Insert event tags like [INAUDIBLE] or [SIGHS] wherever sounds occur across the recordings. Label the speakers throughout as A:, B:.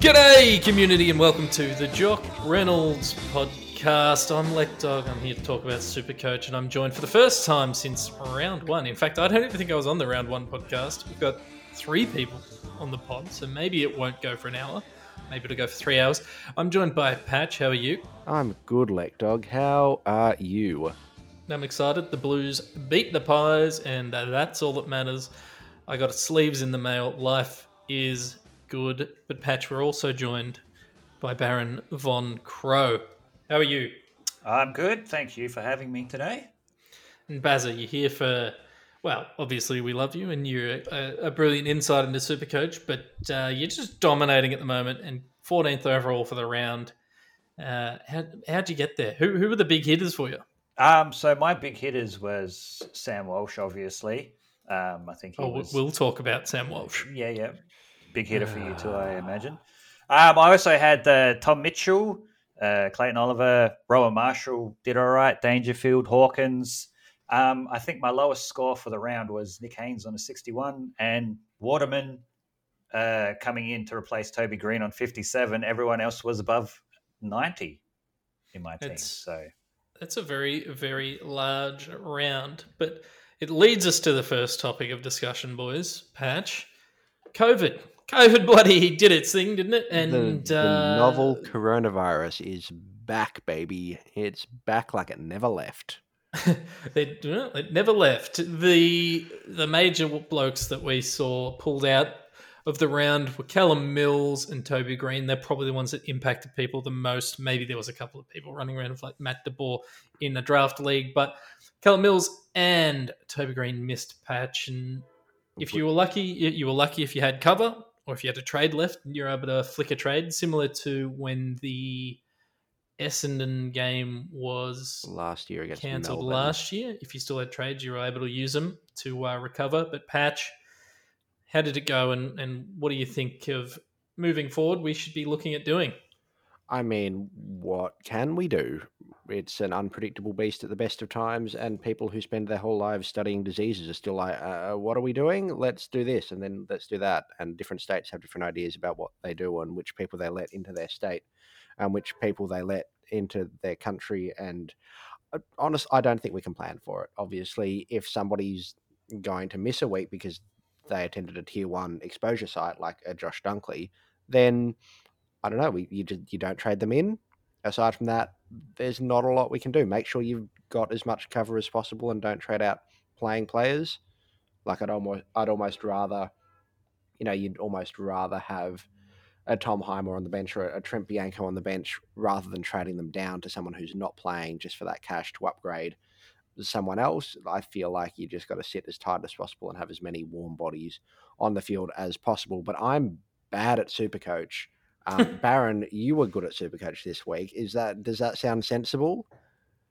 A: G'day, community, and welcome to the Jock Reynolds podcast. I'm Lek Dog. I'm here to talk about Supercoach, and I'm joined for the first time since round one. In fact, I don't even think I was on the round one podcast. We've got three people on the pod, so maybe it won't go for an hour. Maybe it'll go for three hours. I'm joined by Patch. How are you?
B: I'm good, Lek Dog. How are you?
A: I'm excited. The Blues beat the Pies, and that's all that matters. I got sleeves in the mail. Life is good. But Patch, we're also joined by Baron Von Crow. How are you?
C: I'm good. Thank you for having me today.
A: And Bazza, you're here for, well, obviously we love you and you're a, a brilliant insight into Supercoach, but uh, you're just dominating at the moment and 14th overall for the round. Uh, how, how'd you get there? Who, who were the big hitters for you?
C: Um, so my big hitters was Sam Walsh, obviously. Um, I think he
A: Oh,
C: was.
A: we'll talk about Sam Walsh.
C: Yeah, yeah. Big hitter for you too, I imagine. Um, I also had uh, Tom Mitchell, uh, Clayton Oliver, Rowan Marshall did all right, Dangerfield, Hawkins. Um, I think my lowest score for the round was Nick Haynes on a 61 and Waterman uh, coming in to replace Toby Green on 57. Everyone else was above 90 in my team.
A: It's-
C: So
A: That's a very, very large round, but it leads us to the first topic of discussion, boys. Patch, COVID. COVID bloody did its thing, didn't it? And
B: the, the
A: uh,
B: novel coronavirus is back, baby. It's back like it never left. [LAUGHS]
A: it, it never left. The the major blokes that we saw pulled out of the round were Callum Mills and Toby Green. They're probably the ones that impacted people the most. Maybe there was a couple of people running around with like Matt DeBoer in a draft league, but Callum Mills and Toby Green missed patch. And if you were lucky, you were lucky if you had cover or if you had a trade left, you're able to flick a trade, similar to when the Essendon game was
B: Last year against
A: cancelled last year. If you still had trades, you were able to use them to uh, recover. But patch, how did it go, and and what do you think of moving forward? We should be looking at doing.
B: I mean, what can we do? It's an unpredictable beast at the best of times, and people who spend their whole lives studying diseases are still like, uh, "What are we doing? Let's do this, and then let's do that." And different states have different ideas about what they do and which people they let into their state, and which people they let into their country. And uh, honest, I don't think we can plan for it. Obviously, if somebody's going to miss a week because they attended a tier one exposure site like a Josh Dunkley, then I don't know. We you just you don't trade them in. Aside from that, there's not a lot we can do. Make sure you've got as much cover as possible and don't trade out playing players. Like I'd almost I'd almost rather, you know, you'd almost rather have a Tom Highmore on the bench or a Trent Bianco on the bench rather than trading them down to someone who's not playing just for that cash to upgrade someone else. I feel like you just got to sit as tight as possible and have as many warm bodies on the field as possible. But I'm bad at Supercoach. Um, [LAUGHS] Baron, you were good at Supercoach this week. Is that does that sound sensible?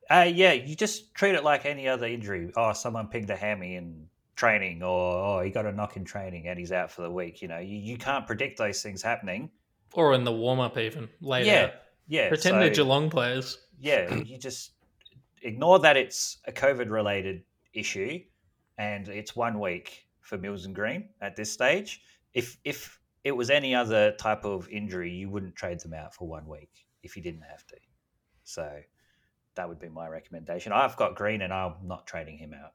C: Uh, yeah, you just treat it like any other injury. Oh, someone pinged a hammy in training, or oh, he got a knock in training and he's out for the week. You know, you, you can't predict those things happening.
A: Or in the warm up, even later.
C: Yeah, yeah.
A: Pretend they're
C: so-
A: Geelong players.
C: yeah, you [CLEARS THROAT] just ignore that it's a COVID related issue and it's one week for Mills and Green at this stage. If if it was any other type of injury, you wouldn't trade them out for one week if you didn't have to. So that would be my recommendation. I've got Green and I'm not trading him out.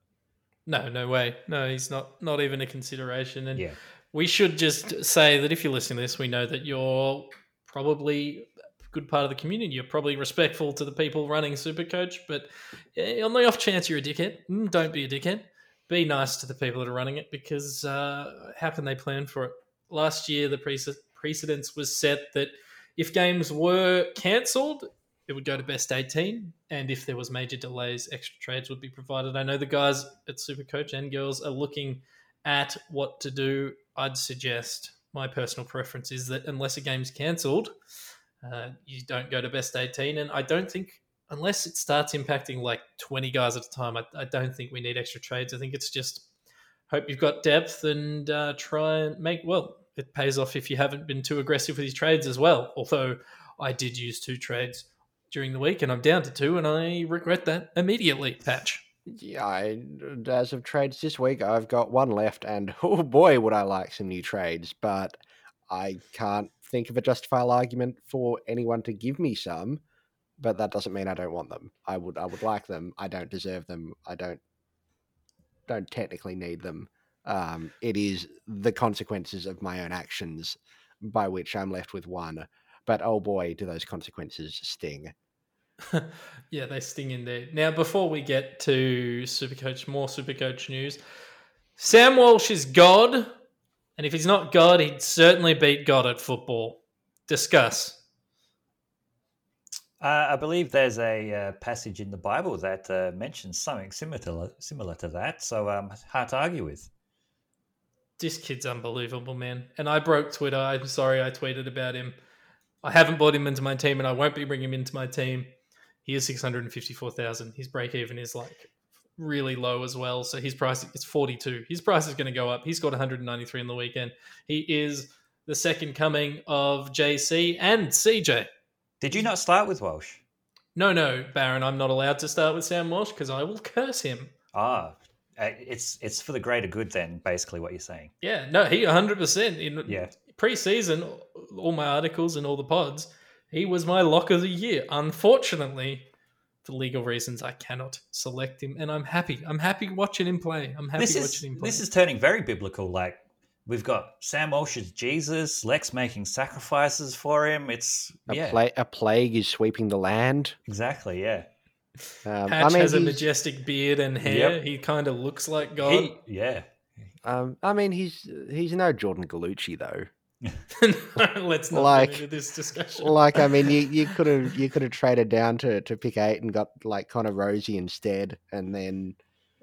A: No, no way. No, he's not. Not even a consideration. And
C: Yeah.
A: we should just say that if you're listening to this, we know that you're probably a good part of the community. You're probably respectful to the people running Supercoach, but eh, on the off chance you're a dickhead, mm, don't be a dickhead. Be nice to the people that are running it because uh, how can they plan for it? Last year, the prece- precedence was set that if games were cancelled, it would go to best 18 and if there was major delays extra trades would be provided i know the guys at supercoach and girls are looking at what to do i'd suggest my personal preference is that unless a game's cancelled uh, you don't go to best 18 and i don't think unless it starts impacting like 20 guys at a time I, I don't think we need extra trades i think it's just hope you've got depth and uh, try and make well. It pays off if you haven't been too aggressive with your trades as well. Although I did use two trades during the week, and I'm down to two, and I regret that immediately. Patch.
B: Yeah, I, as of trades this week, I've got one left, and [LAUGHS] oh boy, would I like some new trades. But I can't think of a justifiable argument for anyone to give me some. But that doesn't mean I don't want them. I would, I would like them. I don't deserve them. I don't, don't technically need them. Um, it is the consequences of my own actions by which I'm left with one. But oh boy, do those consequences sting. [LAUGHS]
A: yeah, they sting indeed. Now, before we get to Supercoach, more Supercoach news, Sam Walsh is God, and if he's not God, he'd certainly beat God at football. Discuss.
C: Uh, I believe there's a uh, passage in the Bible that uh, mentions something similar to, similar to that, so um, hard to argue with.
A: This kid's unbelievable, man. And I broke Twitter. I'm sorry I tweeted about him. I haven't brought him into my team, and I won't be bringing him into my team. He is 654,000. His break even is like really low as well. So his price is 42. His price is going to go up. He's got 193 in the weekend. He is the second coming of JC and CJ.
C: Did you not start with Walsh?
A: No, no, Baron, I'm not allowed to start with Sam Walsh because I will curse him.
C: Ah, Uh, it's it's for the greater good then, basically what you're saying.
A: Yeah, no, he 100% in
C: Yeah.
A: pre-season, all my articles and all the pods, he was my lock of the year. Unfortunately, for legal reasons, I cannot select him, and I'm happy. I'm happy watching him play. I'm happy
C: This is
A: watching him play.
C: this is turning very biblical. Like we've got Sam Walsh as Jesus, Lex making sacrifices for him. It's
B: A,
C: yeah,
B: pla- a plague is sweeping the land.
C: exactly. Yeah,
B: Um,
A: Patch
B: I mean,
A: has a majestic beard and hair.
C: Yep.
A: He kind of looks like God.
C: he, yeah.
B: um, I mean, he's he's no Jordan Gallucci though. [LAUGHS]
A: Let's not
B: Like-
A: into this discussion.
B: Like, I mean, you [LAUGHS] you could have you could have traded down to, to pick eight and got like Connor Rozee instead, and then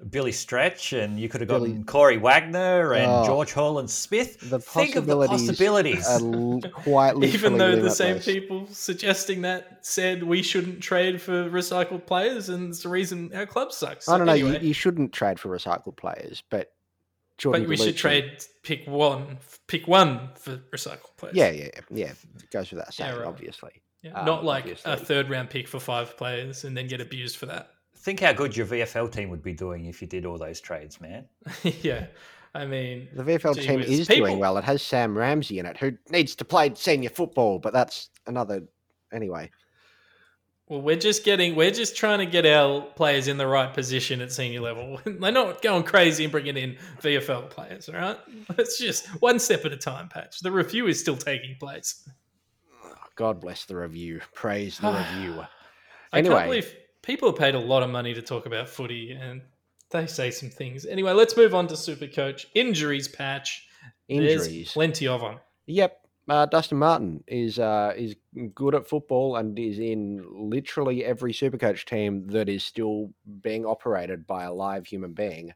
C: Billy Stretch, and you could have
B: Billy-
C: gotten Corey Wagner and
B: Oh.
C: George Holland Smith.
B: the
C: Think of the
B: possibilities,
C: possibilities.
B: are l- quite [LAUGHS]
A: Even though the same
B: limitless.
A: people suggesting that said we shouldn't trade for recycled players, and it's the reason our club sucks.
B: I don't know.
A: Anyway,
B: You, you shouldn't trade for recycled players, but Jordan
A: but we should trade pick one, pick one for recycled players.
B: Yeah, yeah, yeah. yeah. It goes without saying,
A: right.
B: obviously.
A: Yeah,
B: um,
A: not like
B: obviously.
A: a third round pick for five players and then get abused for that.
C: Think how good your VFL team would be doing if you did all those trades, man. [LAUGHS]
A: yeah, I mean,
B: The VFL
A: Gee
B: team is
A: People-
B: doing well. It has Sam Ramsey in it, who needs to play senior football, but that's another. Anyway,
A: well, we're just getting, we're just trying to get our players in the right position at senior level. [LAUGHS] They're not going crazy and bringing in VFL players. All right, [LAUGHS] it's just one step at a time. Patch. The review is still taking place.
B: God bless the review. Praise the [SIGHS] review.
A: I
B: Anyway.
A: can't believe people are paid a lot of money to talk about footy and they say some things. Anyway, let's move on to Supercoach. Injuries patch. There's plenty of them.
B: Yep. Uh, Dustin Martin is uh, is good at football and is in literally every Supercoach team that is still being operated by a live human being.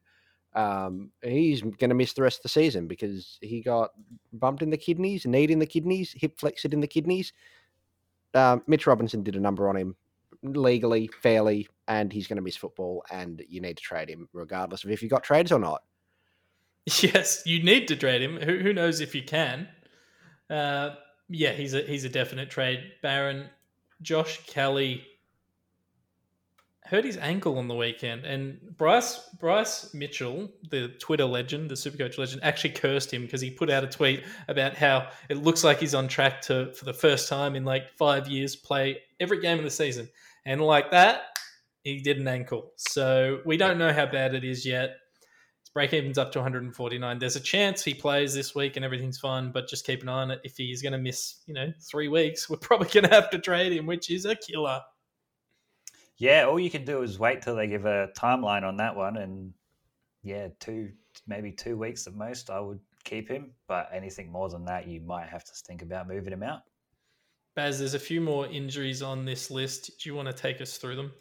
B: Um, he's going to miss the rest of the season because he got bumped in the kidneys, knee in the kidneys, hip flexed in the kidneys. Um, Mitch Robinson did a number on him legally, fairly, and he's going to miss football. And you need to trade him regardless of if you got trades or not. [LAUGHS]
A: Yes, you need to trade him. Who, who knows if you can? Uh, yeah, he's a he's a definite trade. Baron, Josh Kelly hurt his ankle on the weekend, and Bryce Bryce Mitchell, the Twitter legend, the Supercoach legend, actually cursed him because he put out a tweet about how it looks like he's on track to for the first time in like five years play every game of the season, and like that, he did an ankle. So we don't know how bad it is yet. His break even's up to 149. There's a chance he plays this week and everything's fine, but just keep an eye on it. If he's going to miss, you know, three weeks, we're probably going to have to trade him, which is a killer.
C: Yeah, all you can do is wait till they give a timeline on that one, and yeah, two maybe two weeks at most. I would keep him, but anything more than that, you might have to think about moving him out.
A: Baz, there's a few more injuries on this list. Do you want to take us through them?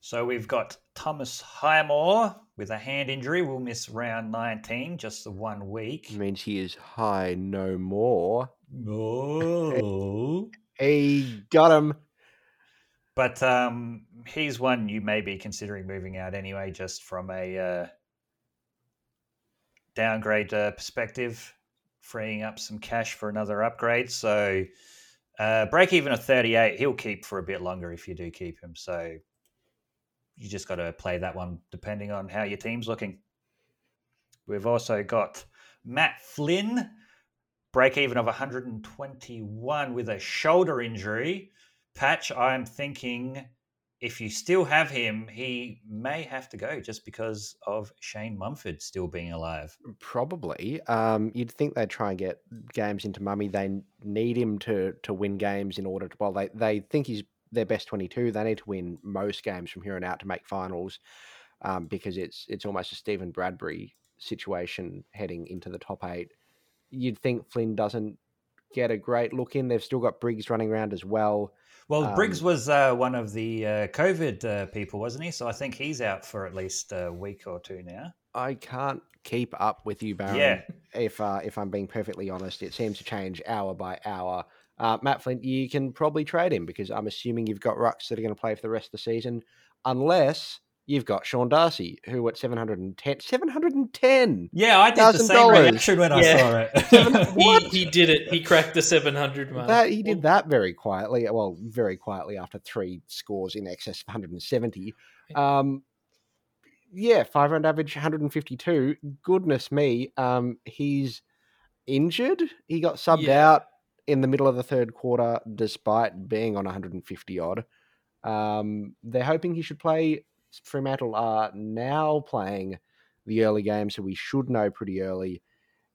C: So we've got Thomas Highmore with a hand injury. Will miss round 19, just the one week.
B: means he is high no more.
C: Oh.
B: He got him.
C: But um, he's one you may be considering moving out anyway, just from a uh, downgrade uh, perspective, freeing up some cash for another upgrade. So uh, break even of 38, he'll keep for a bit longer if you do keep him. So you just got to play that one depending on how your team's looking. We've also got Matt Flynn, break even of 121 with a shoulder injury. Patch, I'm thinking if you still have him, he may have to go just because of Shane Mumford still being alive.
B: Probably. Um, you'd think they'd try and get games into Mummy. They need him to to win games in order to. Well, they they think he's their best twenty two. They need to win most games from here on out to make finals, um, because it's it's almost a Stephen Bradbury situation heading into the top eight. You'd think Flynn doesn't get a great look in. They've still got Briggs running around as well.
C: Well, Briggs
B: Um,
C: was uh, one of the uh, COVID uh, people, wasn't he? So I think he's out for at least a week or two now.
B: I can't keep up with you, Baron.
C: Yeah.
B: If uh, if I'm being perfectly honest, it seems to change hour by hour. Uh, Matt Flynn, you can probably trade him because I'm assuming you've got rucks that are going to play for the rest of the season, unless you've got Sean Darcy, who at 710, 710.
C: Yeah, I did the same
B: $1,000.
C: reaction when I saw it. [LAUGHS] [LAUGHS]
A: He, he did it. He cracked the 700 mark.
B: That he did that very quietly. Well, very quietly after three scores in excess of 170. Um, yeah, five round average, 152. Goodness me, um, he's injured. He got subbed
A: Yeah.
B: out in the middle of the third quarter, despite being on 150 odd. Um, they're hoping he should play. Fremantle are now playing the early game, so we should know pretty early.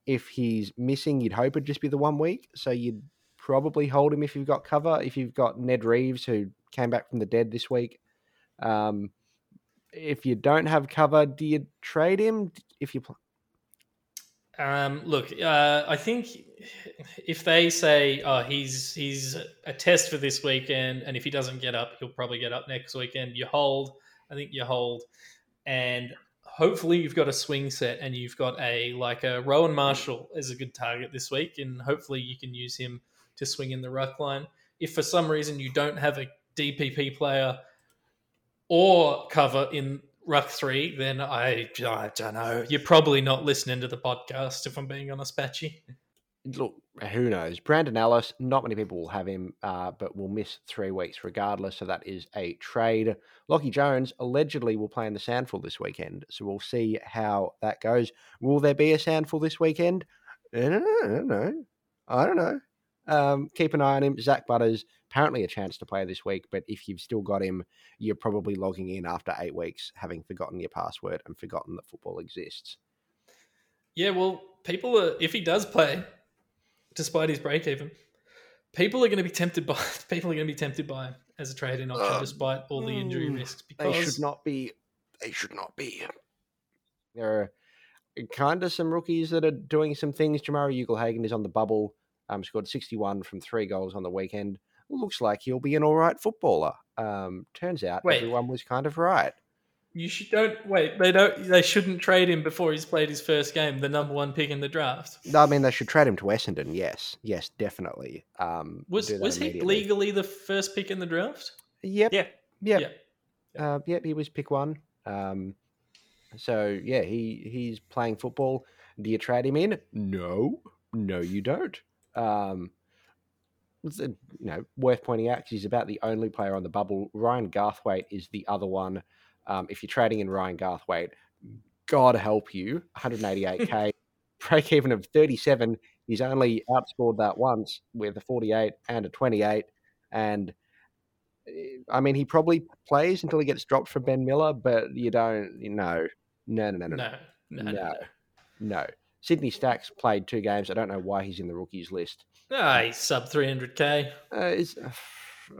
B: If he's missing, you'd hope it'd just be the one week. So you'd probably hold him if you've got cover. If you've got Ned Reeves, who came back from the dead this week. Um, if you don't have cover, do you trade him? If you
A: Um, look, uh, I think if they say, "Oh, he's he's a test for this weekend," and if he doesn't get up, he'll probably get up next weekend. You hold. I think you hold, and hopefully you've got a swing set and you've got a like a Rowan Marshall is a good target this week, and hopefully you can use him to swing in the ruck line. If for some reason you don't have a DPP player or cover in ruck three, then I, I don't know. You're probably not listening to the podcast, if I'm being honest, Patchy.
B: Look, who knows? Brandon Ellis, not many people will have him, uh, but will miss three weeks regardless. So that is a trade. Lachie Jones allegedly will play in the SANFL this weekend. So we'll see how that goes. Will there be a SANFL this weekend? I don't know. I don't know. I don't know. Um, keep an eye on him. Zach Butters, apparently a chance to play this week, but if you've still got him, you're probably logging in after eight weeks, having forgotten your password and forgotten that football exists.
A: Yeah, well, people are, if he does play, despite his break even, people are going to be tempted by [LAUGHS] people are going to be tempted by him as a trade in option,
B: Uh,
A: despite all the injury
B: mm,
A: risks.
B: They should not be. They should not be. There are kind of some rookies that are doing some things. Jamarra Ugle-Hagan is on the bubble. Um, scored 61 from three goals on the weekend. Looks like he'll be an all right footballer. Um, turns out
A: Wait.
B: everyone was kind of right.
A: You should don't wait. They don't. They shouldn't trade him before he's played his first game, the number one pick in the draft.
B: No, I mean, they should trade him to Essendon. Yes, yes, definitely. Um,
A: Was was he legally the first pick in the draft?
B: Yep.
C: yeah.
B: Yep.
A: Yeah.
B: Uh, yep, he was pick one. Um, so yeah, he he's playing football. Do you trade him in? No, no, you don't. Um, it's, you know, worth pointing out because he's about the only player on the bubble. Ryan Garthwaite is the other one. Um, if you're trading in Ryan Garthwaite, God help you, [LAUGHS] 188k, break even of 37. He's only outscored that once with a 48 and a 28, and eh, I mean, he probably plays until he gets dropped for Ben Miller, but you don't, you know, no, no, no, no, no,
A: No, no, no.
B: Sydney Stacks played two games. I don't know why he's in the rookies list.
A: Ah, he's sub 300k.
B: Uh,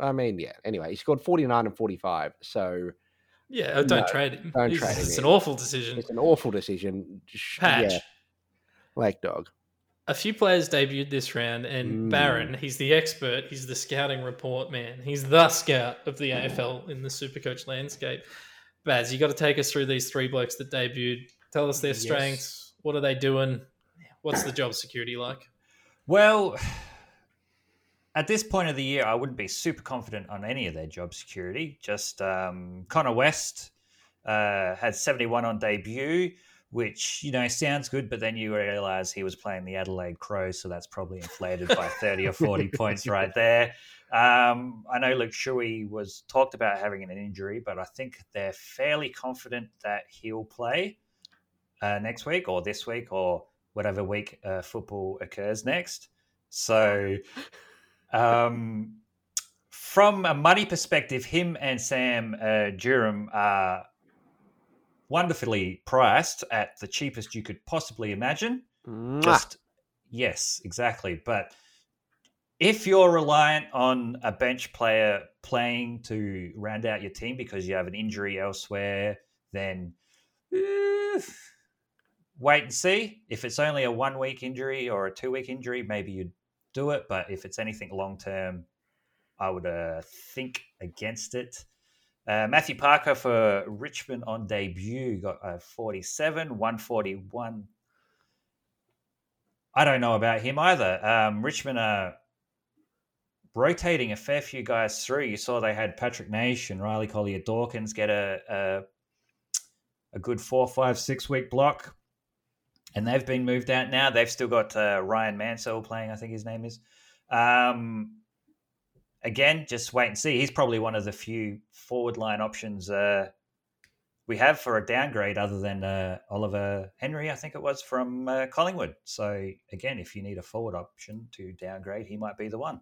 B: I mean, yeah. Anyway, he scored 49 and 45, so
A: Yeah, oh, don't
B: No,
A: trade him.
B: don't
A: He's-
B: trade him
A: It's
B: in.
A: an awful decision.
B: it's an awful decision. Sh-
A: Patch.
B: Yeah, Lake Dog.
A: A few players debuted this round, and
B: Mm.
A: Barron, he's the expert. He's the scouting report man. He's the scout of the AFL in the Supercoach landscape. Baz, you got to take us through these three blokes that debuted. Tell us their
C: Yes.
A: strengths. What are they doing? What's the job security like?
C: Well, at this point of the year, I wouldn't be super confident on any of their job security. Just um, Connor West uh, had 71 on debut. which you know sounds good, but then you realize he was playing the Adelaide Crows, so that's probably inflated by [LAUGHS] thirty or forty points right there. Um, I know Luke Shuey was talked about having an injury, but I think they're fairly confident that he'll play uh, next week or this week or whatever week uh, football occurs next. So, [LAUGHS] um, from a money perspective, him and Sam uh, Durham are wonderfully priced at the cheapest you could possibly imagine.
B: Mwah.
C: Just yes, exactly. But if you're reliant on a bench player playing to round out your team because you have an injury elsewhere, then eh, wait and see. If it's only a one week injury or a two week injury, maybe you'd do it. But if it's anything long term, I would uh, think against it. Uh, Matthew Parker for Richmond on debut got a 47, 141. I don't know about him either. Um, Richmond are rotating a fair few guys through. You saw they had Patrick Naish and Riley Collier Dawkins get a, a a good four, five, six week block, and they've been moved out now. They've still got uh, Rhyan Mansell playing. I think his name is. Um, again, just wait and see. He's probably one of the few forward line options uh, we have for a downgrade, other than uh, Oliver Henry, I think it was from uh, Collingwood. So again, if you need a forward option to downgrade, he might be the one.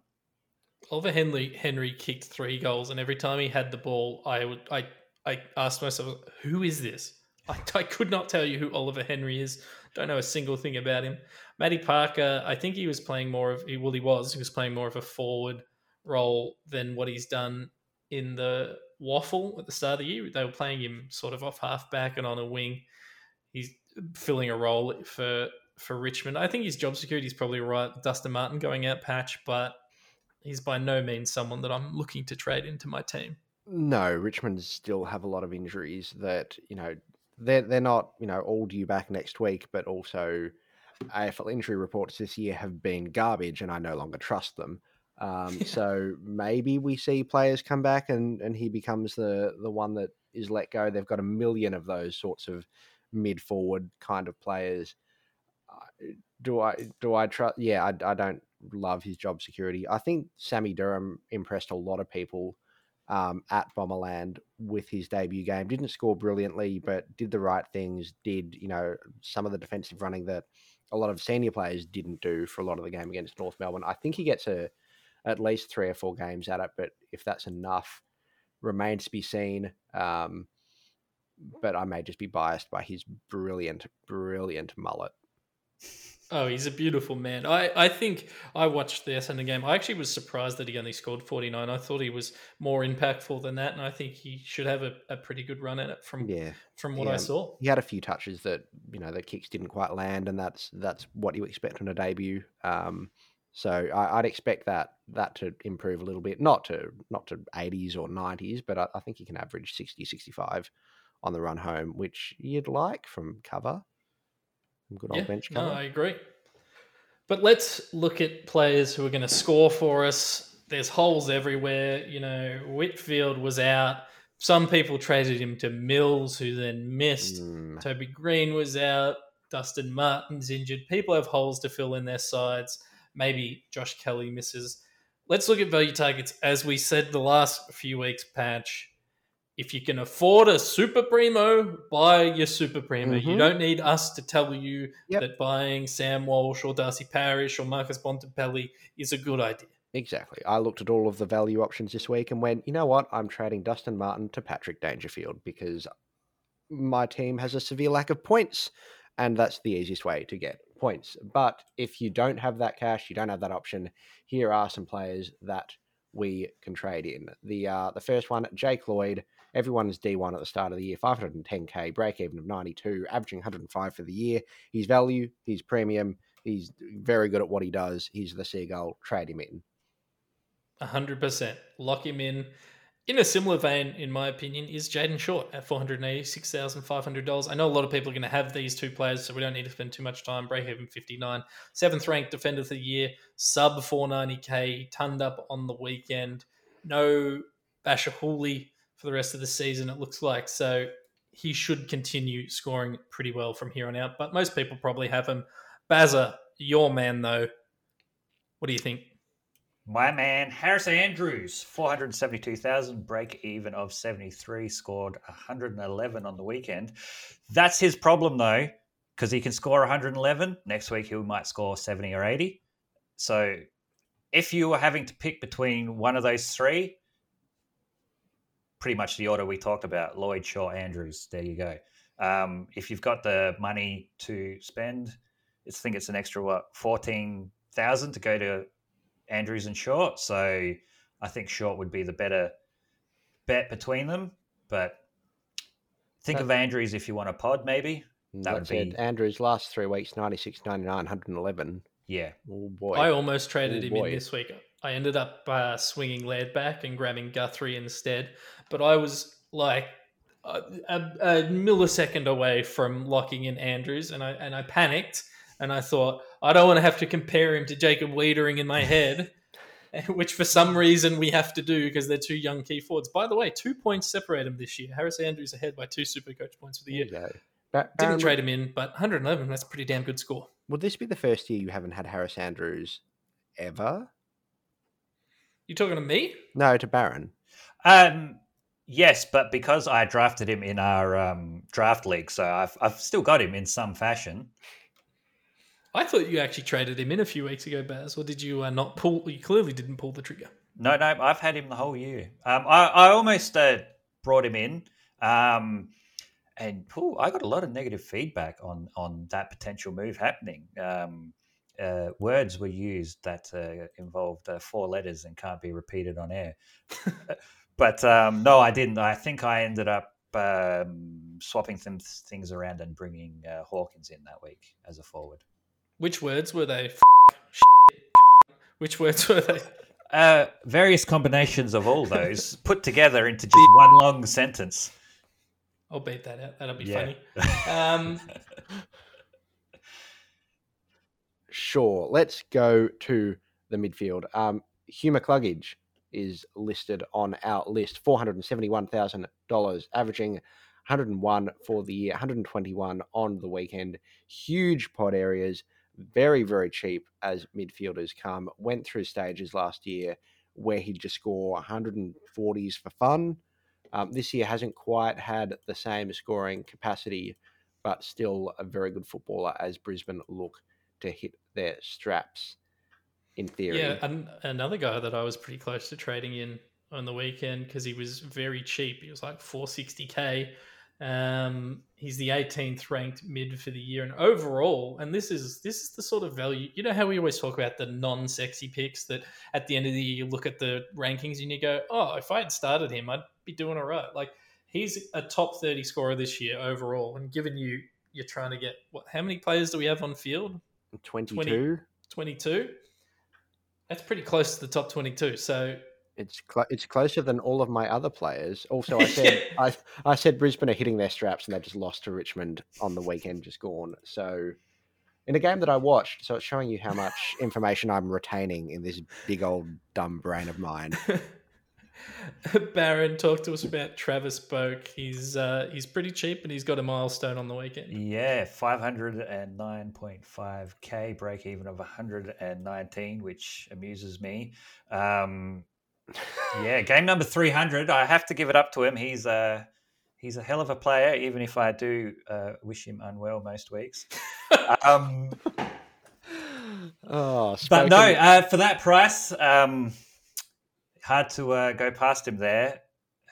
A: Oliver Henry Henry kicked three goals, and every time he had the ball, I would I I asked myself, who is this? [LAUGHS] I, I could not tell you who Oliver Henry is. Don't know a single thing about him. Matty Parker, I think he was playing more of well, he was he was playing more of a forward role than what he's done in the waffle at the start of the year. They were playing him sort of off half back and on a wing. He's filling a role for for Richmond. I think his job security is probably right. Dustin Martin going out patch, but he's by no means someone that I'm looking to trade into my team.
B: No, Richmond still have a lot of injuries that you know they're they're not you know all due back next week, but also AFL injury reports this year have been garbage, and I no longer trust them. [LAUGHS] Um,
A: Yeah.
B: So maybe we see players come back, and and he becomes the the one that is let go. They've got a million of those sorts of mid forward kind of players. Do I do I trust? Yeah, I, I don't love his job security. I think Sammy Durham impressed a lot of people um, at Bomberland with his debut game. Didn't score brilliantly, but did the right things. Did you know some of the defensive running that a lot of senior players didn't do for a lot of the game against North Melbourne. I think he gets a at least three or four games at it, but if that's enough, remains to be seen. Um, but I may just be biased by his brilliant, brilliant mullet.
A: Oh, he's a beautiful man. I, I think I watched the Essendon game. I actually was surprised that he only scored 49. I thought he was more impactful than that, and I think he should have a, a pretty good run at it from
B: Yeah,
A: from what
B: yeah.
A: I saw.
B: he had a few touches that you know the kicks didn't quite land, and that's that's what you expect on a debut. Um, so I, I'd expect that that to improve a little bit, not to not to 80s or 90s, but I, I think he can average 60, 65 on the run home, which you'd like from cover, from good old
A: Yeah,
B: bench
A: no. I agree. But let's look at players who are going to score for us. There's holes everywhere. You know, Whitfield was out. Some people traded him to Mills, who then missed.
B: Mm,
A: Toby Green was out. Dustin Martin's injured. People have holes to fill in their sides. Maybe Josh Kelly misses. Let's look at value targets. As we said the last few weeks, Patch, if you can afford a Super Primo, buy your Super Primo. You
B: Mhm.
A: don't need us to tell you
B: Yep.
A: that buying Sam Walsh or Darcy Parish or Marcus Bontempelli is a good idea.
B: Exactly. I looked at all of the value options this week and went, you know what? I'm trading Dustin Martin to Patrick Dangerfield because my team has a severe lack of points, and that's the easiest way to get points. But if you don't have that cash, you don't have that option. Here are some players that we can trade in. The uh, the first one, Jake Lloyd. Everyone's D1 at the start of the year, 510k, break even of 92, averaging 105 for the year. He's value, he's premium, he's very good at what he does. He's the seagull. Trade him in.
A: hundred percent. Lock him in. In a similar vein, in my opinion, is Jayden Short at four hundred eighty-six thousand five hundred dollars. I know a lot of people are going to have these two players, so we don't need to spend too much time. Break even fifty-nine, seventh ranked defender of the year, sub four ninety k, tunned up on the weekend. No Bachar Houli for the rest of the season. It looks like so. he should continue scoring pretty well from here on out. But most people probably have him. Bazza, your man though. What do you think?
C: My man, Harris Andrews, 472,000, break even of 73, scored 111 on the weekend. That's his problem, though, because he can score 111. Next week, he might score 70 or 80. So if you were having to pick between one of those three, pretty much the order we talked about Lloyd, Short, Andrews, there you go. Um, if you've got the money to spend, I think it's an extra, what, 14,000 to go to Andrews and Short. So I think Short would be the better bet between them. But think
B: That-
C: of Andrews if you want a pod, maybe. That would
B: That's it.
C: be-
B: Andrews last three weeks 96, 99, 111.
C: Yeah.
B: Oh boy.
A: I almost traded
B: Oh,
A: him
B: boy.
A: in this week. I ended up uh, swinging Laird back and grabbing Guthrie instead. But I was like a, a, a millisecond away from locking in Andrews, and I and I panicked and I thought I don't want to have to compare him to Jacob Weitering in my head, [LAUGHS] which for some reason we have to do because they're two young key forwards. By the way, two points separate them this year. Harris Andrews ahead by two super coach points for the year.
B: Ba-
A: Didn't trade him in, but 111, that's a pretty damn good score.
B: Would this be the first year you haven't had Harris Andrews ever?
A: You talking to me?
B: No, to Baron.
C: Um, yes, but because I drafted him in our um, draft league, so I've, I've still got him in some fashion.
A: I thought you actually traded him in a few weeks ago, Baz, or did you uh, not pull? You clearly didn't pull the trigger.
C: No, no, I've had him the whole year. Um, I, I almost uh, brought him in, um, and ooh, I got a lot of negative feedback on on that potential move happening. Um, uh, words were used that uh, involved uh, four letters and can't be repeated on air. [LAUGHS] but um, no, I didn't. I think I ended up um, swapping some things around and bringing uh, Hawkins in that week as a forward.
A: Which words were they? F- Which words were they? [LAUGHS]
C: Uh, various combinations of all those [LAUGHS] put together into just one long sentence.
A: I'll beat that out. That'll be
C: Yeah.
A: funny. Um,
B: Sure. Let's go to the midfield. Um, Hugh McCluggage is listed on our list, $471,000, averaging 101 for the year, 121 on the weekend. Huge pod areas, very, very cheap as midfielders come. Went through stages last year where he'd just score 140s for fun. Um, this year hasn't quite had the same scoring capacity, but still a very good footballer as Brisbane look to hit their straps in theory.
A: yeah, an- another guy that I was pretty close to trading in on the weekend because he was very cheap. He was like 460k. Um, he's the 18th ranked mid for the year, and overall, and this is this is the sort of value. You know how we always talk about the non-sexy picks that at the end of the year you look at the rankings and you go, "Oh, if I had started him, I'd be doing all right." Like he's a top 30 scorer this year overall, and given you you're trying to get what? How many players do we have on field?
B: 22.
A: 22. That's pretty close to the top 22. So
B: It's cl- it's closer than all of my other players. Also, I [LAUGHS] said I I said Brisbane are hitting their straps and they just lost to Richmond on the weekend, just gone. So, in a game that I watched, so it's showing you how much [LAUGHS] information I'm retaining in this big old dumb brain of mine. [LAUGHS] [LAUGHS]
A: Baron, talk to us about Travis Boak. He's uh, he's pretty cheap and he's got a milestone on the weekend.
C: Yeah, 509.5k break even of 119, which amuses me. Um, yeah, [LAUGHS] game number 300. I have to give it up to him. He's a he's a hell of a player, even if I do uh, wish him unwell most weeks. [LAUGHS] Um,
B: Oh,
C: but no, uh, for that price, um, hard to uh, go past him there.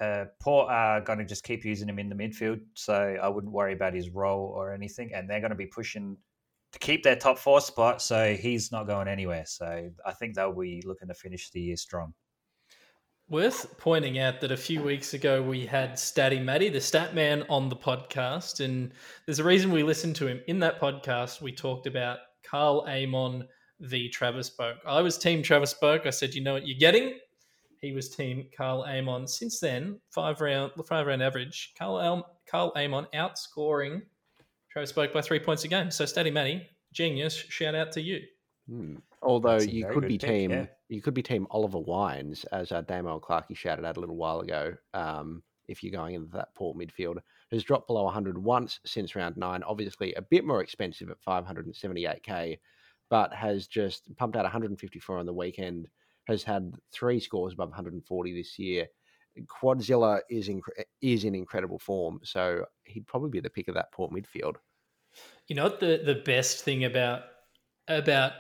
C: Uh, Port are going to just keep using him in the midfield, so I wouldn't worry about his role or anything. And they're going to be pushing to keep their top four spot, so he's not going anywhere. So I think they'll be looking to finish the year strong.
A: Worth pointing out that a few weeks ago we had Statty Matty, the stat man, on the podcast, and there's a reason we listened to him. In that podcast, we talked about Karl Amon v Travis Boak. I was team Travis Boak. I said, you know what you're getting. He was team Karl Amon. Since then, five round five round average. Carl Al- Karl Amon outscoring Travis Boak by three points a game. So Steady Matty, genius. Shout out to you.
B: Hmm. Although you could be
C: pick,
B: team,
C: yeah.
B: you could be team Oliver Wines, as uh, Damo and Clarkey shouted out a little while ago. Um, if you're going into that Port midfield, has dropped below 100 once since round nine. Obviously, a bit more expensive at 578k, but has just pumped out 154 on the weekend. Has had three scores above 140 this year. Quadzilla is inc- is in incredible form, so he'd probably be the pick of that port midfield.
A: You know what the, the best thing about about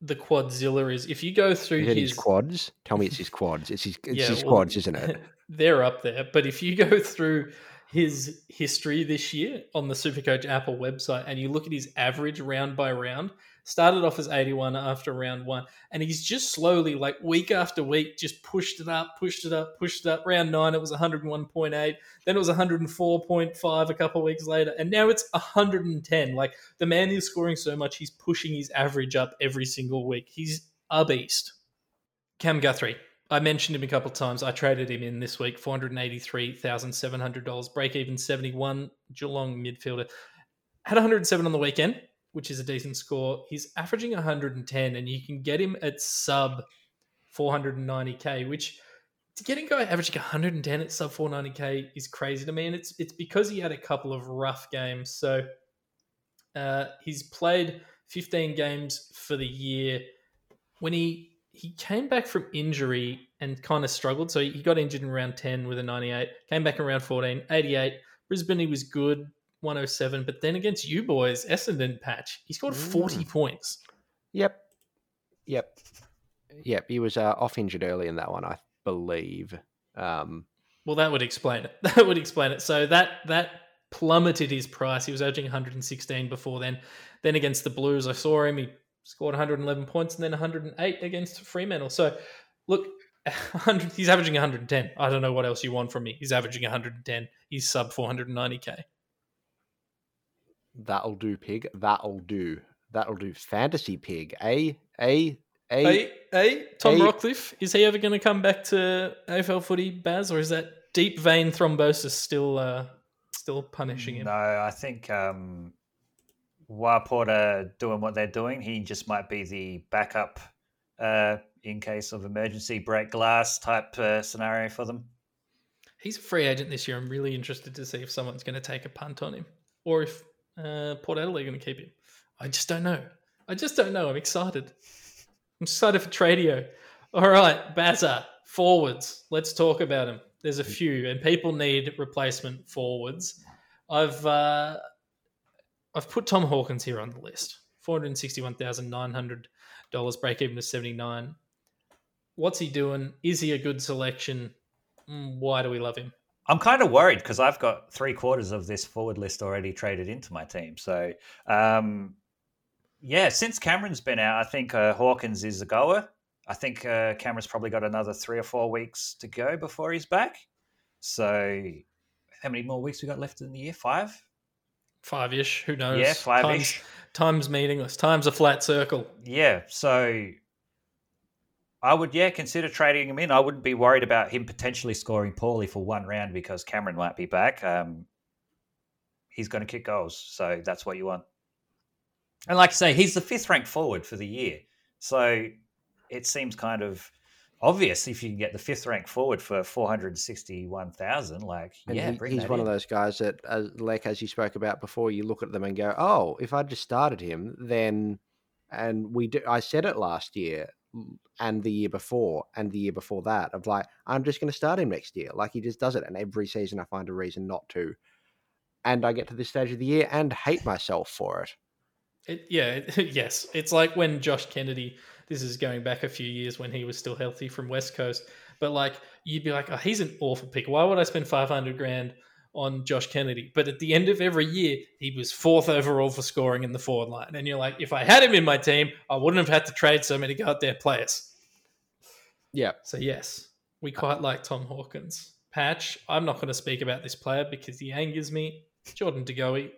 A: the Quadzilla is if you go through his
B: his quads? Tell me it's [LAUGHS] his quads. It's his, it's
A: Yeah,
B: his
A: well,
B: quads, isn't it? [LAUGHS]
A: they're up there. But if you go through his history this year on the Supercoach Apple website and you look at his average round by round, started off as 81 after round one, and he's just slowly, like week after week, just pushed it up, pushed it up, pushed it up. Round nine, it was 101.8. Then it was 104.5 a couple weeks later, and now it's 110. Like the man is scoring so much, he's pushing his average up every single week. He's a beast. Cam Guthrie. I mentioned him a couple times. I traded him in this week, four hundred eighty-three thousand seven hundred dollars, break even seventy-one. Geelong midfielder had one hundred seven on the weekend, which is a decent score. He's averaging one hundred and ten, and you can get him at sub four hundred and ninety k, which to get a guy averaging one hundred and ten at sub four ninety k is crazy to me, and it's it's because he had a couple of rough games. So uh, he's played fifteen games for the year. When he he came back from injury and kind of struggled. So he got injured in round 10 with a 98, came back in round 14, 88. Brisbane, he was good, 107. But then against you boys, Essendon patch, he scored 40
B: Mm.
A: points.
B: Yep. Yep. Yep. He was uh, off injured early in that one, I believe. Um,
A: Well, that would explain it. [LAUGHS] That would explain it. So that that plummeted his price. He was averaging 116 before then. Then against the Blues, I saw him. He scored 111 points and then 108 against Fremantle. So look, [LAUGHS] 100, he's averaging 110. I don't know what else you want from me. He's averaging 110. He's sub 490k.
B: That'll do, pig. That'll do. That'll do. Fantasy pig. A a a.
A: a. hey, Tom
B: Hey.
A: Rockliff, is he ever going to come back to AFL footy, Baz, or is that deep vein thrombosis still uh, still punishing him?
C: No, I think um, while Porter doing what they're doing, he just might be the backup uh, in case of emergency break glass type uh, scenario for them.
A: He's a free agent this year. I'm really interested to see if someone's going to take a punt on him or if uh, Port Adelaide going to keep him. I just don't know. I just don't know. I'm excited. I'm excited for Tradio. All right, Bazza, forwards. Let's talk about him. There's a few, and people need replacement forwards. I've uh, I've put Tom Hawkins here on the list. Four hundred sixty-one thousand nine hundred dollars, break even to seventy-nine. What's he doing? Is he a good selection? Mm, Why do we love him?
C: I'm kind of worried because I've got three quarters of this forward list already traded into my team. So, um, yeah, since Cameron's been out, I think uh, Hawkins is a goer. I think uh, Cameron's probably got another three or four weeks to go before he's back. So, how many more weeks we got left in the year? Five?
A: Five ish. Who knows?
C: Yeah, five
A: Time's,
C: ish.
A: time's meaningless. Time's a flat circle.
C: Yeah, so I would, yeah, consider trading him in. I wouldn't be worried about him potentially scoring poorly for one round because Cameron might be back. Um, he's going to kick goals, so that's what you want. And like I say, he's the fifth ranked forward for the year, so it seems kind of obvious if you can get the fifth ranked forward for four hundred sixty-one thousand. Like,
B: And
C: yeah,
B: he- he's one
C: in.
B: of those guys that, as, like as you spoke about before, you look at them and go, "Oh, if I just started him, then." And we, do, I said it last year, and the year before, and the year before that, of like, I'm just going to start him next year. Like he just does it, and every season I find a reason not to. And I get to this stage of the year and hate myself for it.
A: It, yeah, it, [LAUGHS] yes. It's like when Josh Kennedy, this is going back a few years when he was still healthy from West Coast, but like you'd be like, oh, he's an awful pick. Why would I spend 500 grand on Josh Kennedy? But at the end of every year, he was fourth overall for scoring in the forward line. And you're like, if I had him in my team, I wouldn't have had to trade so many goddamn players.
B: Yeah,
A: So yes, we quite like Tom Hawkins. Patch, I'm not going to speak about this player because he angers me. Jordan DeGoey,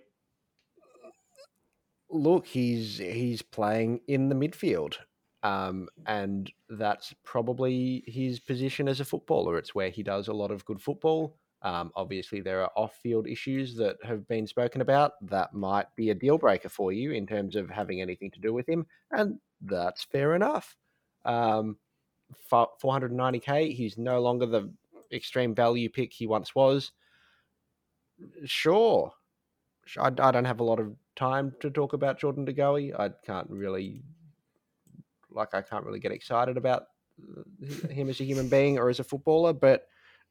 B: look, he's he's playing in the midfield, um, and that's probably his position as a footballer. It's where he does a lot of good football. Um, obviously, there are off-field issues that have been spoken about that might be a deal breaker for you in terms of having anything to do with him, and that's fair enough. Um, 490k, he's no longer the extreme value pick he once was. sure. I, I don't have a lot of time to talk about Jordan DeGoey. I can't really, like, I can't really get excited about uh, him as a human being or as a footballer, but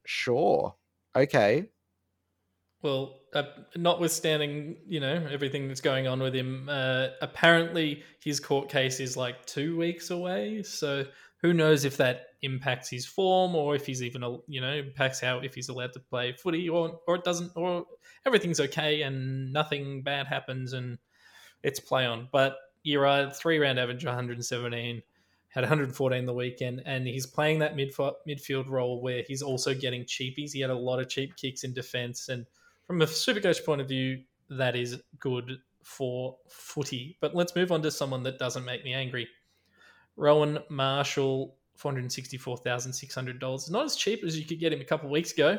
B: sure. Okay.
A: Well, uh, notwithstanding, you know, everything that's going on with him, uh, apparently his court case is like two weeks away. So who knows if that impacts his form or if he's even, you know, impacts how if he's allowed to play footy or or it doesn't or everything's okay and nothing bad happens and it's play on. But you're right, three round average 117, had 114 the weekend, and he's playing that midf- midfield role where he's also getting cheapies. He had a lot of cheap kicks in defence, and from a supercoach point of view, that is good for footy. But let's move on to someone that doesn't make me angry. Rowan Marshall, four hundred sixty-four thousand six hundred dollars. Not as cheap as you could get him a couple weeks ago.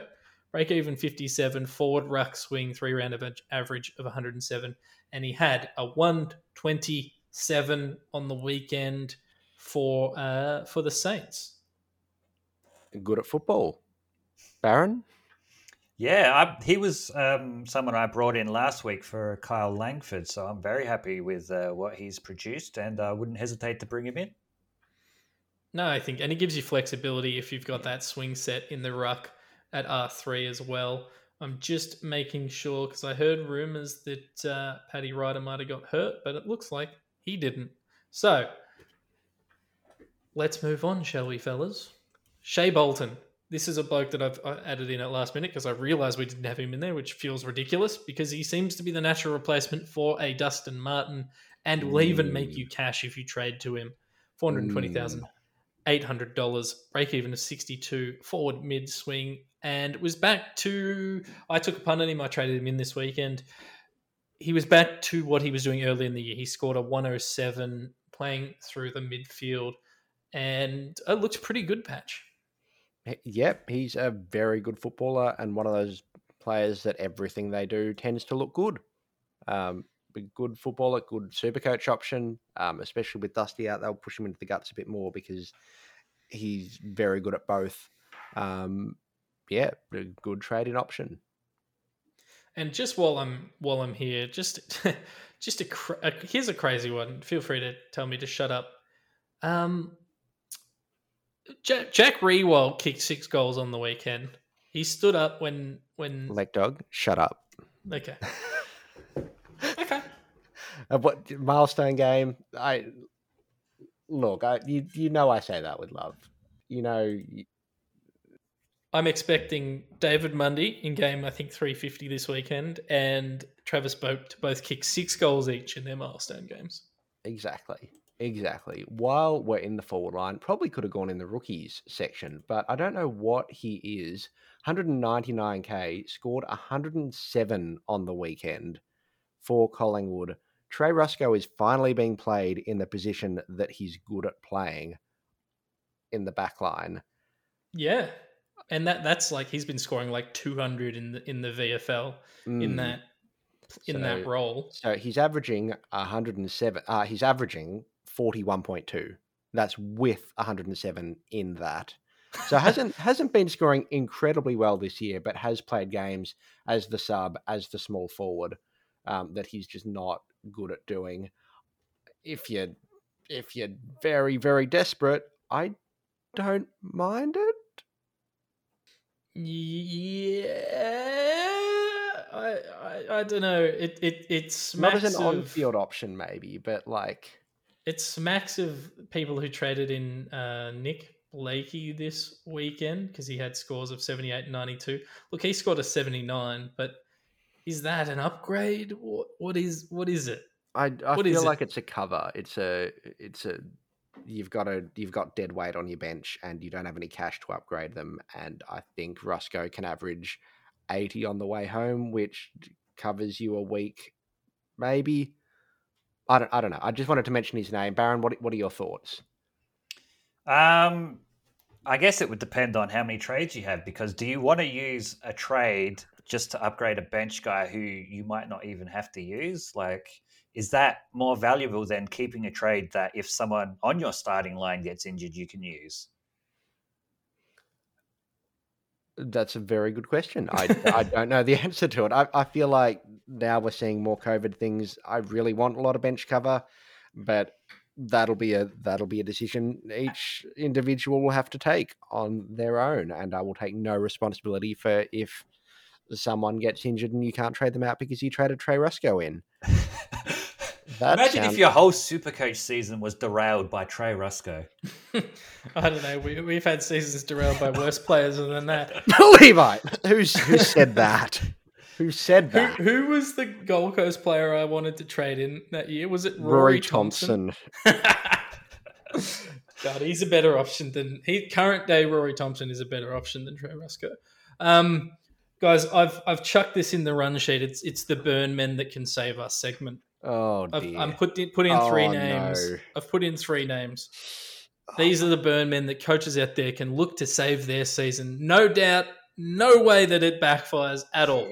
A: Break even fifty-seven. Forward ruck swing three round average of one hundred and seven, and he had a one twenty-seven on the weekend for uh, for the Saints.
B: Good at football. Baron?
C: Yeah, I, he was um, someone I brought in last week for Kyle Langford, so I'm very happy with uh, what he's produced, and I wouldn't hesitate to bring him in.
A: No, I think, and it gives you flexibility if you've got that swing set in the ruck at R three as well. I'm just making sure because I heard rumors that uh, Paddy Ryder might have got hurt, but it looks like he didn't. So let's move on, shall we, fellas? Shai Bolton. This is a bloke that I've added in at last minute because I realised we didn't have him in there, which feels ridiculous because he seems to be the natural replacement for a Dustin Martin and will even make you cash if you trade to him. Four hundred twenty thousand eight hundred dollars, break even of sixty two, forward mid swing, and was back to. I took a punt on him. I traded him in this weekend. He was back to what he was doing early in the year. He scored a one hundred seven playing through the midfield, and it looks pretty good. Patch.
B: Yep, he's a very good footballer and one of those players that everything they do tends to look good. Um, a good footballer, good super coach option, um, especially with Dusty out, they'll push him into the guts a bit more because he's very good at both. Um, yeah, a good trading option.
A: And just while I'm while I'm here, just [LAUGHS] just a, a here's a crazy one. Feel free to tell me to shut up. Um, Jack, Jack Riewoldt kicked six goals on the weekend. He stood up when when
B: Leg dog, shut up.
A: okay [LAUGHS] okay
B: Uh, what milestone game? I look, I you you know I say that with love. You know,
A: I'm expecting David Mundy in game I think 350 this weekend and Travis Boak to both kick six goals each in their milestone games.
B: Exactly. Exactly. While we're in the forward line, probably could have gone in the rookies section, but I don't know what he is. 199k, scored 107 on the weekend for Collingwood. Trey Ruscoe is finally being played in the position that he's good at playing in the back line.
A: Yeah. And that that's like he's been scoring like 200 in the in the VFL in
B: Mm.
A: that in that role.
B: So he's averaging 107. Uh, he's averaging 41.2. That's with 107 in that. So [LAUGHS] hasn't hasn't been scoring incredibly well this year, but has played games as the sub, as the small forward, um, that he's just not good at doing. If you if you're very very desperate, I don't mind it.
A: Yeah, I, I, I don't know. It it it's
B: Not as an
A: of,
B: on-field option, maybe, but like
A: It smacks of people who traded in uh, Nick Blakey this weekend because he had scores of 78 and 92. Look, he scored a 79, but is that an upgrade? What what is what is it?
B: I, I
A: What
B: feel
A: it?
B: like it's a cover. It's a it's a you've got a you've got dead weight on your bench and you don't have any cash to upgrade them. And I think Ruscoe can average eighty on the way home, which covers you a week, maybe. I don't I don't know. I just wanted to mention his name, Baron. What what are your thoughts?
C: Um, I guess it would depend on how many trades you have because do you want to use a trade just to upgrade a bench guy who you might not even have to use? Like, is that more valuable than keeping a trade that if someone on your starting line gets injured, you can use?
B: That's a very good question. I, I [LAUGHS] don't know the [LAUGHS] answer to it. I, I feel like now we're seeing more COVID things. I really want a lot of bench cover, but that'll be a that'll be a decision each individual will have to take on their own, and I will take no responsibility for if someone gets injured and you can't trade them out because you traded Trey Ruscoe in. [LAUGHS] That
C: Imagine
B: sound-
C: if your whole Supercoach season was derailed by Trey Ruscoe. [LAUGHS]
A: I don't know. We, we've had seasons derailed by worse players than that. [LAUGHS]
B: Levi, who's who said that? Who said
A: Who,
B: that?
A: who was the Gold Coast player I wanted to trade in that year? Was it Rory,
B: Rory
A: Thompson?
B: Thompson. [LAUGHS]
A: God, he's a better option than he. Current day Rory Thompson is a better option than Trey Ruscoe. Um, guys, I've I've chucked this in the run sheet. It's it's the burn men that can save us segment.
B: Oh
A: I've
B: dear.
A: I'm put in, put in three
B: Oh,
A: names.
B: no.
A: I've put in three names. Oh. These are the burn men that coaches out there can look to save their season. No doubt, no way that it backfires at all.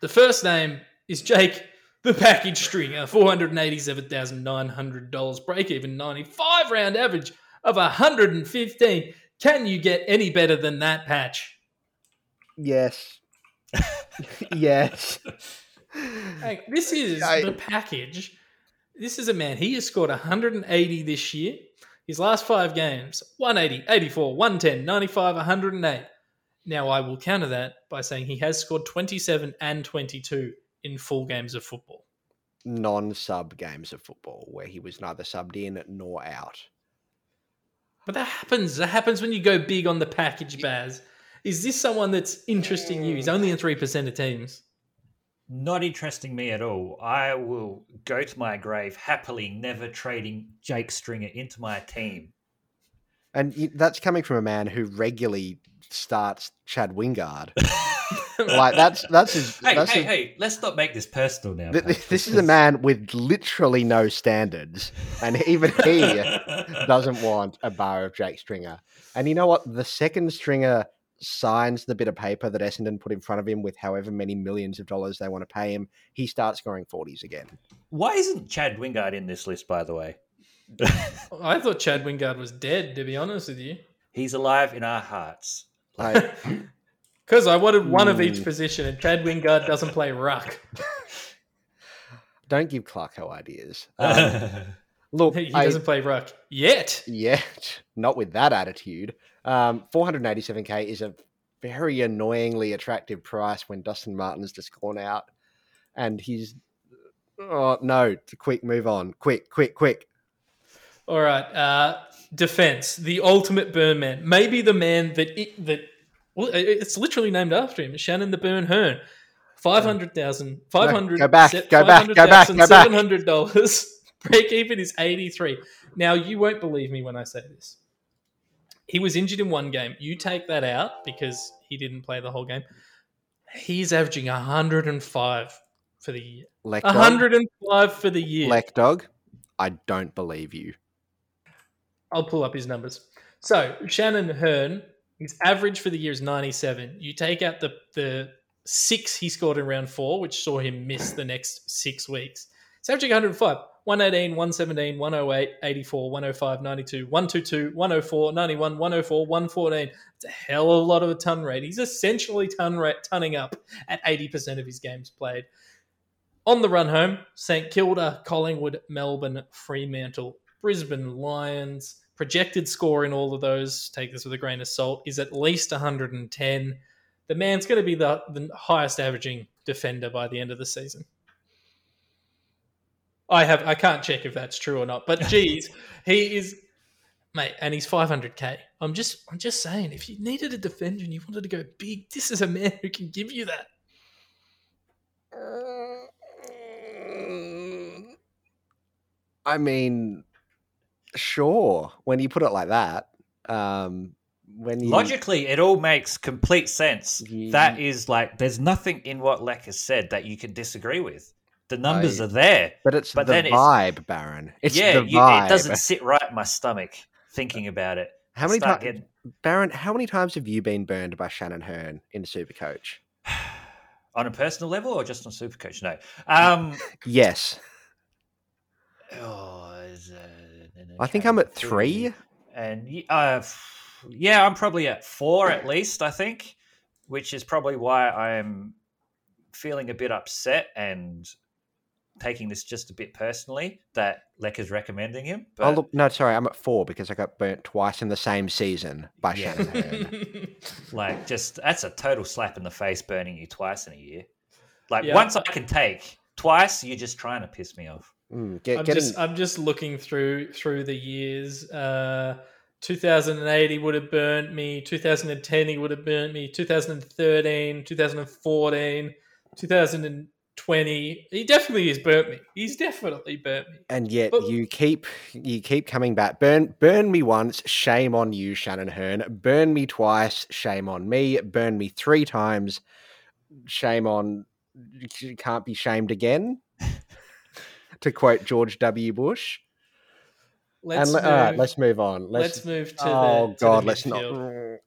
A: The first name is Jake, the package stringer, $487,900, break even 95 round average of 115. Can you get any better than that patch?
B: Yes. [LAUGHS] [LAUGHS] yes.
A: Hey, this [LAUGHS] is
B: I-
A: the package. This is a man. He has scored 180 this year. His last five games 180, 84, 110, 95, 108. Now, I will counter that by saying he has scored 27 and 22 in full games of football.
B: Non-sub games of football where he was neither subbed in nor out.
A: But that happens. That happens when you go big on the package, Baz. Is this someone that's interesting you? He's mm. only in 3% of teams.
C: Not interesting me at all. I will go to my grave happily, never trading Jake Stringer into my team.
B: And that's coming from a man who regularly starts Chad Wingard. [LAUGHS] like that's that's his.
C: Hey,
B: that's
C: hey,
B: his-
C: hey! Let's not make this personal now.
B: th- th-
C: Pat,
B: this is a man with literally no standards, and even he [LAUGHS] doesn't want a bar of Jake Stringer. And you know what? The second Stringer signs the bit of paper that Essendon put in front of him with however many millions of dollars they want to pay him, he starts scoring 40s again.
C: Why isn't Chad Wingard in this list, by the way?
A: I thought Chad Wingard was dead, to be honest with you.
C: He's alive in our hearts.
B: Like, [LAUGHS]
A: Because I wanted one of each
B: Hmm.
A: position, and Chad Wingard doesn't play ruck. [LAUGHS]
B: don't give Clarko ideas. [LAUGHS] Um, look,
A: He
B: I-
A: doesn't play ruck yet.
B: yet, not with that attitude. Um, 487k is a very annoyingly attractive price when Dustin Martin's just gone out, and he's oh no, quick move on, quick, quick, quick.
A: All right. Uh, defense, the ultimate burn man. Maybe the man that it, that well, it's literally named after him. Shannon the Burn Hurn. 500,000, 500,
B: go back, go back, go back, go back.
A: $700. [LAUGHS] Break even is 83. Now, you won't believe me when I say this. He was injured in one game. You take that out because he didn't play the whole game. He's averaging 105 for the year.
B: Dog,
A: 105 for the year.
B: Lek dog. I don't believe you.
A: I'll pull up his numbers. So Shannon Hurn, his average for the year is 97. You take out the the six he scored in round four, which saw him miss the next six weeks. It's averaging 105, 118, 117, 108, 84, 105, 92, 122, 104, 91, 104, 114. It's a hell of a lot of a ton rate. He's essentially ton rate, up at 80% of his games played. On the run home, St Kilda, Collingwood, Melbourne, Fremantle, Brisbane Lions. Projected score in all of those, take this with a grain of salt, is at least 110. The man's going to be the, the highest averaging defender by the end of the season. I have I can't check if that's true or not, but geez, he is mate, and he's 500k. I'm just I'm just saying, if you needed a defender and you wanted to go big, this is a man who can give you that.
B: I mean, sure. When you put it like that, um, when you
C: Logically, it all makes complete sense.
B: Ye-
C: That is like, there's nothing in what Leck has said that you can disagree with. The numbers
B: I-
C: are there.
B: but it's
C: but
B: the
C: then it's-
B: vibe, Baron. It's
C: yeah,
B: the
C: you,
B: vibe.
C: it doesn't sit right in my stomach thinking about it.
B: How many times,
C: getting-
B: Baron? How many times have you been burned by Shannon Hurn in Supercoach? [SIGHS]
C: on a personal level or just on Supercoach? No. Um, [LAUGHS]
B: Yes,
C: oh,
B: I think I'm at three.
C: And uh, yeah, I'm probably at four at least, I think, which is probably why I'm feeling a bit upset and taking this just a bit personally that Leck is recommending him. But
B: oh look, no, sorry, I'm at four because I got burnt twice in the same season by
C: Yeah.
B: Shannon [LAUGHS]
C: like, just that's a total slap in the face burning you twice in a year. Like,
A: Yeah.
C: once I can take, twice you're just trying to piss me off.
B: Mm, get,
A: I'm
B: getting,
A: just I'm just looking through through the years. Uh, 2008 he would have burnt me. 2010 he would have burnt me. 2013, 2014, 2020. He definitely has burnt me. He's definitely burnt me.
B: and yet
A: but-
B: you keep you keep coming back. Burn burn me once, shame on you, Shannon Hurn. Burn me twice, shame on me. Burn me three times, shame on. You can't be shamed again. [LAUGHS] to quote George W. Bush.
A: Let's
B: and
A: move,
B: all right, let's move on.
A: let's,
B: Let's,
A: move to
B: oh
A: the to
B: God,
A: the
B: let's not. Oh,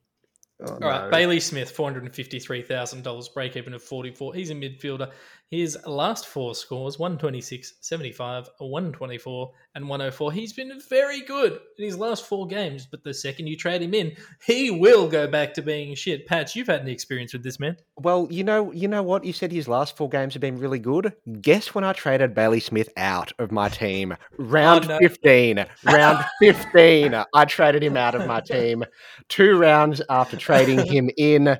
A: All right,
B: no.
A: Bailey Smith, four hundred and fifty-three thousand dollars, break even of forty-four. He's a midfielder. His last four scores: 126, 75, 124, and 104. He's been very good in his last four games, but the second you trade him in, he will go back to being shit. Patch, you've had any experience with this man?
B: Well, you know, you know what? You said his last four games have been really good. Guess when I traded Bailey Smith out of my team? [LAUGHS] Oh, Round
A: no.
B: fifteen. Round [LAUGHS] fifteen. I traded him out of my team. Two rounds after trading him in.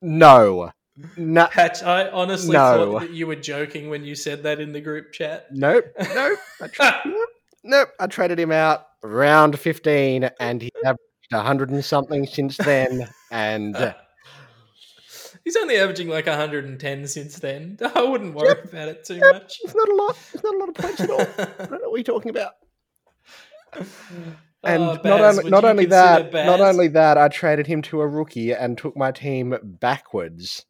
B: No. No.
A: Patch, I honestly
B: No.
A: thought that you were joking when you said that in the group chat.
B: Nope. [LAUGHS] Nope. I tra- nope. Nope. I traded him out round fifteen, and he averaged a hundred and something since then. And [LAUGHS]
A: He's only averaging like 110 since then. [LAUGHS] I wouldn't worry about it too
B: Yep.
A: much.
B: it's not a lot. It's not a lot of points at all. I don't know what you're talking about. Ah, and
A: Oh,
B: not only not only that, not only that, I traded him to a rookie and took my team backwards.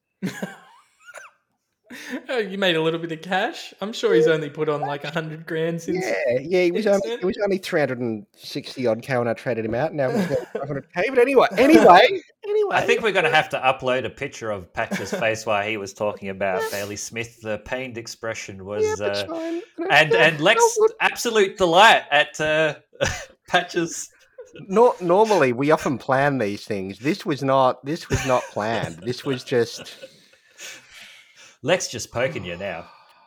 A: Oh, [LAUGHS] you made a little bit of cash. I'm sure he's only put on like a hundred grand since.
B: Yeah, yeah, he was only
A: then.
B: he was only three hundred and sixty odd k when I traded him out. Now he's five hundred k. But anyway, anyway, anyway, [LAUGHS]
C: I think we're going to have to upload a picture of Patch's face while he was talking about Bailey Smith. The pained expression was,
B: yeah, that's
C: uh,
B: fine.
C: and and Lex absolute delight at uh, [LAUGHS] Patch's.
B: Nor- normally we often plan these things. This was not. This was not planned. This was just.
C: Lex just poking you now.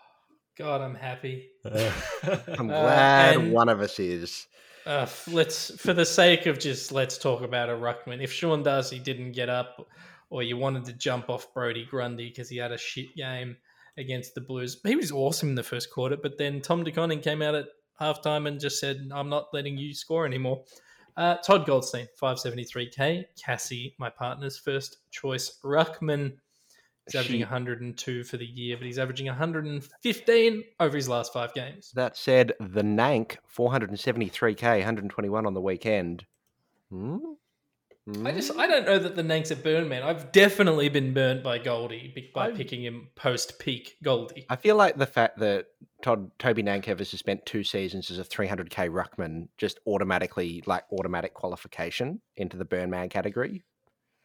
C: [SIGHS]
A: God, I'm happy. [LAUGHS]
B: I'm
A: Uh,
B: glad
A: and-
B: one of us is.
A: Uh, let's, for the sake of just, let's talk about a ruckman. If Sean Darcy didn't get up, or you wanted to jump off Brodie Grundy because he had a shit game against the Blues, he was awesome in the first quarter. But then Tom De Koning came out at halftime and just said, "I'm not letting you score anymore." Uh, Todd Goldstein, 573k. Cassie, my partner's first choice ruckman. He's averaging
B: She-
A: 102 for the year, but he's averaging 115 over his last five games.
B: That said, the Nank, 473k, 121 on the weekend. Hmm?
A: I just
B: Hmm?
A: I don't know that the Nanks are burn man. I've definitely been burnt by Goldie by
B: I've-
A: picking him post peak Goldie.
B: I feel like the fact that Todd Toby Nankervis has spent two seasons as a 300k ruckman just automatically like automatic qualification into the burn man category.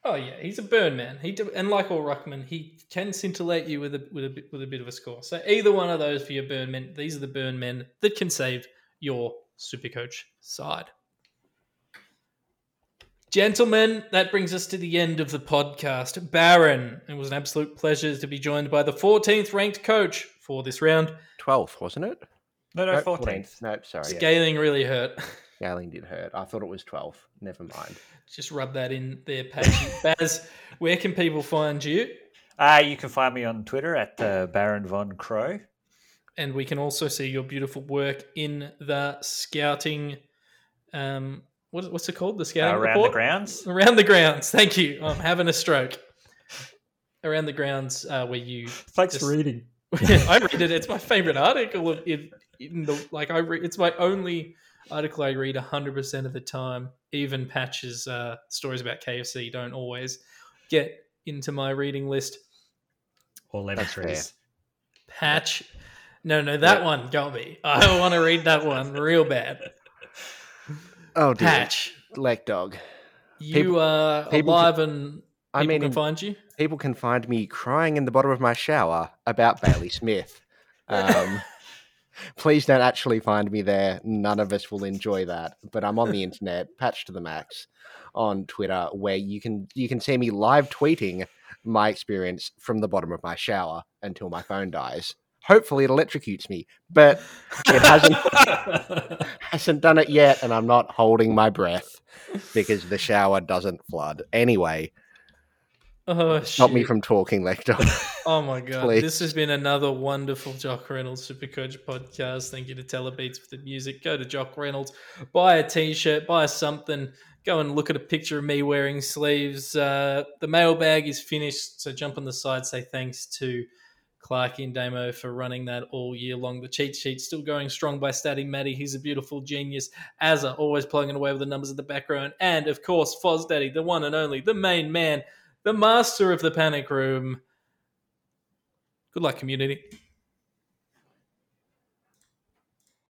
A: Oh yeah, he's a burn man. He do, and like all ruckman, he can scintillate you with a with a bit with a bit of a score. So either one of those for your burn men. These are the burn men that can save your super coach side. Gentlemen, that brings us to the end of the podcast. Baron, it was an absolute pleasure to be joined by the 14th ranked coach for this round.
B: 12th, wasn't it?
C: No, no,
B: Nope,
C: 14th.
B: Nope, sorry. Yeah.
A: Scaling really hurt. [LAUGHS]
B: Scaling did hurt. I thought it was 12. Never mind.
A: Just rub that in there, Patchy. [LAUGHS] Baz, where can people find you?
C: Uh, you can find me on Twitter at uh, Baron Von Crow.
A: And we can also see your beautiful work in the scouting. Um, what, what's it called? The
C: Uh,
A: scouting
C: around
A: report?
C: the grounds.
A: Around the grounds. Thank you. I'm having a stroke. Around the grounds, uh, where you.
C: Thanks
A: Just-
C: for reading. [LAUGHS]
A: I read it. It's my favorite article of in, in the like. I read. It's my only article I read 100 percent of the time. Even patches uh, stories about KFC don't always get into my reading list.
C: Or
B: That's fair.
A: Patch. No, no, that one got me. I [LAUGHS] want to read that one real bad.
B: Oh, dear.
A: Patch,
B: Leg dog.
A: you
B: People-
A: are
B: people
A: alive and people
B: I mean,
A: can find you.
B: people can find me crying in the bottom of my shower about Bailey Smith. [LAUGHS] Um, Please don't actually find me there. None of us will enjoy that. But I'm on the [LAUGHS] internet, patched to the max, on Twitter, where you can you can see me live tweeting my experience from the bottom of my shower until my phone dies. Hopefully, it electrocutes me, but it hasn't [LAUGHS] hasn't done it yet, and I'm not holding my breath because the shower doesn't flood. Anyway,
A: oh,
B: stop me from talking, Lecter. [LAUGHS]
A: Oh my god,
B: Please.
A: this has been another wonderful Jock Reynolds Supercoach podcast. Thank you to Telebeats for the music. Go to Jock Reynolds, buy a t-shirt, buy something. Go and look at a picture of me wearing sleeves. Uh, the mailbag is finished, so jump on the side. Say thanks to Clark and Damo for running that all year long. The cheat sheet's still going strong by Statty Matty. He's a beautiful genius. Azza always plugging away with the numbers at the background, and of course Foz Daddy, the one and only, the main man, the master of the panic room. Good luck, community.